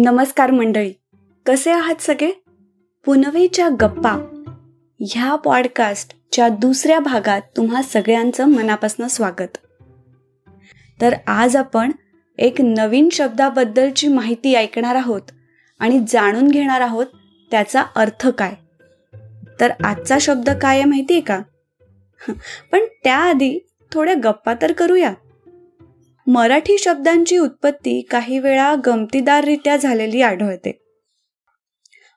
नमस्कार मंडळी कसे आहात सगळे? पुनवेच्या गप्पा. ह्या पॉडकास्टच्या दुसऱ्या भागात तुम्हा सगळ्यांचं मनापासून स्वागत. तर आज आपण एक नवीन शब्दाबद्दलची माहिती ऐकणार आहोत आणि जाणून घेणार आहोत त्याचा अर्थ काय. तर आजचा शब्द काय आहे माहिती आहे का? पण त्याआधी थोड्या गप्पा तर करूया. मराठी शब्दांची उत्पत्ती काही वेळा गमतीदाररित्या झालेली आढळते.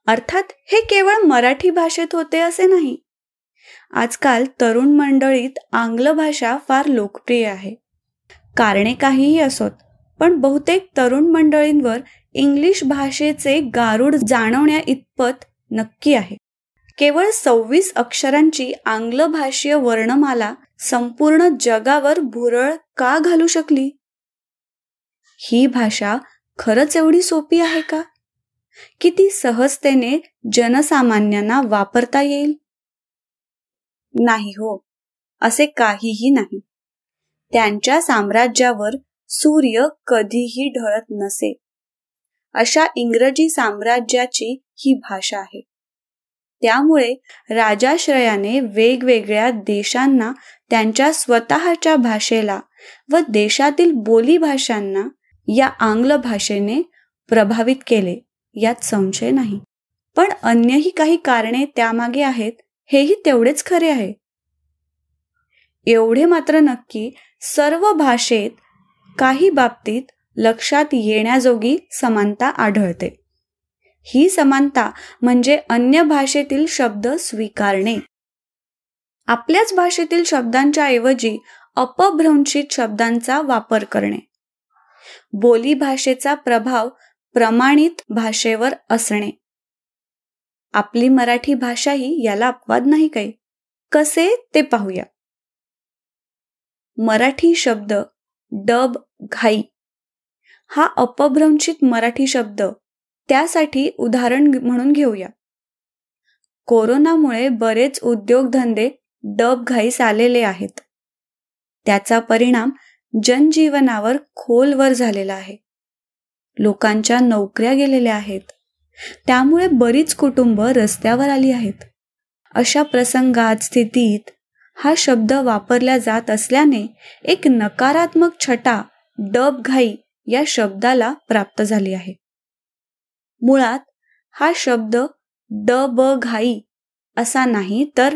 अर्थात हे केवळ मराठी भाषेत होते असे नाही. आजकाल तरुण मंडळीत आंग्ल भाषा फार लोकप्रिय आहे. कारणे काहीही असोत पण बहुतेक तरुण मंडळींवर इंग्लिश भाषेचे गारुड जाणवण्या इतपत नक्की आहे. केवळ सव्वीस अक्षरांची आंग्ल भाषीय वर्णमाला संपूर्ण जगावर भुरळ का घालू शकली? ही भाषा खरंच एवढी सोपी आहे का? किती सहजतेने जनसामान्यांना वापरता येईल? नाही हो असे काहीही नाही. त्यांच्या साम्राज्यावर सूर्य कधीही ढळत नसे. अशा इंग्रजी साम्राज्याची ही भाषा आहे. त्यामुळे राजाश्रयाने वेगवेगळ्या देशांना त्यांच्या स्वतःच्या भाषेला व देशातील बोलीभाषांना या आंग्ल भाषेने प्रभावित केले. यात संशय नाही. पण अन्यही काही कारणे त्यामागे आहेत हेही तेवढेच खरे आहे. एवढे मात्र नक्की सर्व भाषेत काही बाबतीत लक्षात येण्याजोगी समानता आढळते. ही समानता म्हणजे अन्य भाषेतील शब्द स्वीकारणे. आपल्याच भाषेतील शब्दांच्या ऐवजी अपभ्रंशित शब्दांचा वापर करणे. बोली भाषेचा प्रभाव प्रमाणित भाषेवर असणे. आपली मराठी भाषाही याला अपवाद नाही काही. कसे? ते पाहूया. मराठी शब्द डब घाई. हा अपभ्रंशित मराठी शब्द. त्यासाठी उदाहरण म्हणून घेऊया. कोरोनामुळे बरेच उद्योगधंदे डब घाईस आलेले आहेत. त्याचा परिणाम जनजीवनावर खोलवर झालेला आहे. लोकांच्या नोकऱ्या गेलेल्या आहेत. त्यामुळे बरीच कुटुंब रस्त्यावर आली आहेत. अशा प्रसंगात स्थितीत हा शब्द वापरला जात असल्याने एक नकारात्मक छटा डब घाई या शब्दाला प्राप्त झाली आहे. मुळात हा शब्द ड ब घाई असा नाही तर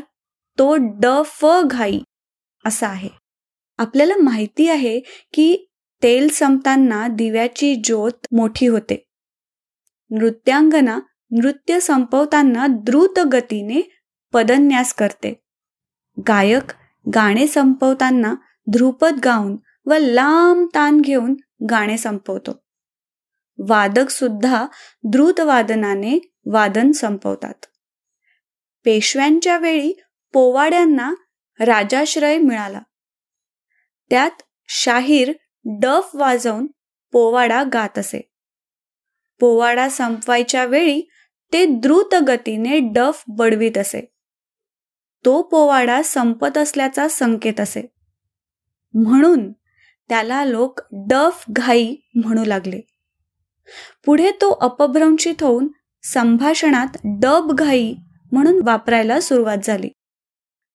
तो ड फ घाई असा आहे. आपल्याला माहिती आहे की तेल संपताना दिव्याची ज्योत मोठी होते. नृत्यांगना नृत्य संपवताना द्रुत गतीने पदन्यास करते. गायक गाणे संपवताना ध्रुपद गाऊन व लांब ताण घेऊन गाणे संपवतो. वादक सुद्धा द्रुत वादनाने वादन संपवतात. पेशव्यांच्या वेळी पोवाड्यांना राजाश्रय मिळाला. त्यात शाहीर डफ वाजवून पोवाडा गात असे. पोवाडा संपवायच्या वेळी ते द्रुत गतीने डफ बडवीत असे. तो पोवाडा संपत असल्याचा संकेत असे. म्हणून त्याला लोक डफ घाई म्हणू लागले. पुढे तो अपभ्रंशित होऊन संभाषणात डब घाई म्हणून वापरायला सुरुवात झाली.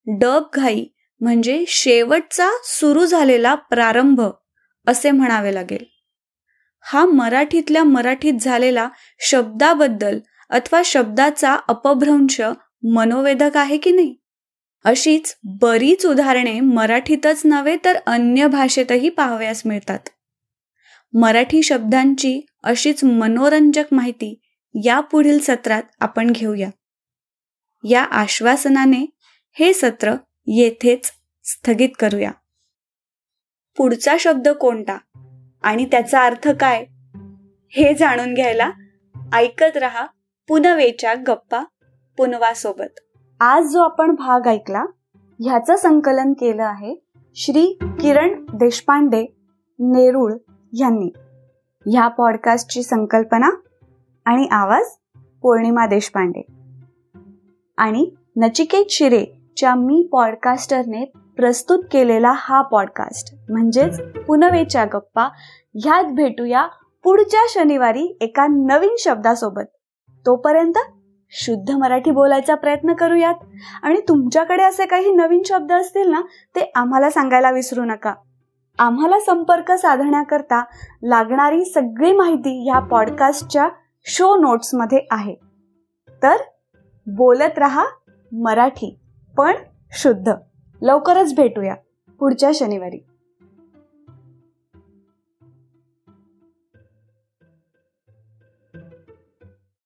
डब घाई म्हणजे शेवटचा सुरू झालेला प्रारंभ असे म्हणावे लागेल. हा मराठीतल्या मराठीत झालेला शब्दाबद्दल अथवा शब्दाचा अपभ्रंश मनोवेधक आहे की नाही? अशीच बरीच उदाहरणे मराठीतच नव्हे तर अन्य भाषेतही पाहाव्यास मिळतात. मराठी शब्दांची अशीच मनोरंजक माहिती या पुढील सत्रात आपण घेऊया. या आश्वासनाने हे सत्र येथेच स्थगित करूया. पुढचा शब्द कोणता? आणि त्याचा अर्थ काय? हे जाणून घ्यायला ऐकत रहा पुनवेच्या गप्पा पुनवासोबत. आज जो आपण भाग ऐकला ह्याचं संकलन केलं आहे श्री किरण देशपांडे नेरुळ यांनी. ह्या पॉडकास्टची संकल्पना आणि आवाज पौर्णिमा देशपांडे. आणि नचिकेत शिरे च्या मी पॉडकास्टरने प्रस्तुत केलेला हा पॉडकास्ट म्हणजेच पुनवेच्या गप्पा. ह्यात भेटूया पुढच्या शनिवारी एका नवीन शब्दासोबत. तोपर्यंत शुद्ध मराठी बोलायचा प्रयत्न करूयात. आणि तुमच्याकडे असे काही नवीन शब्द असतील ना ते आम्हाला सांगायला विसरू नका. आम्हाला संपर्क साधण्याकरता लागणारी सगळी माहिती ह्या पॉडकास्टच्या शो नोट्समध्ये आहे. तर बोलत रहा मराठी पण शुद्ध. लवकरच भेटूया. पुढच्या शनिवारी.